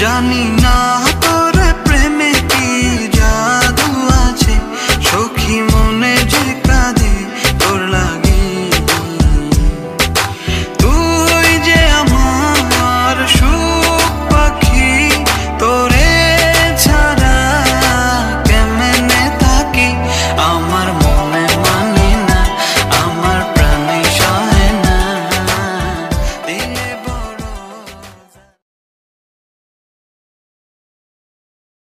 জানি না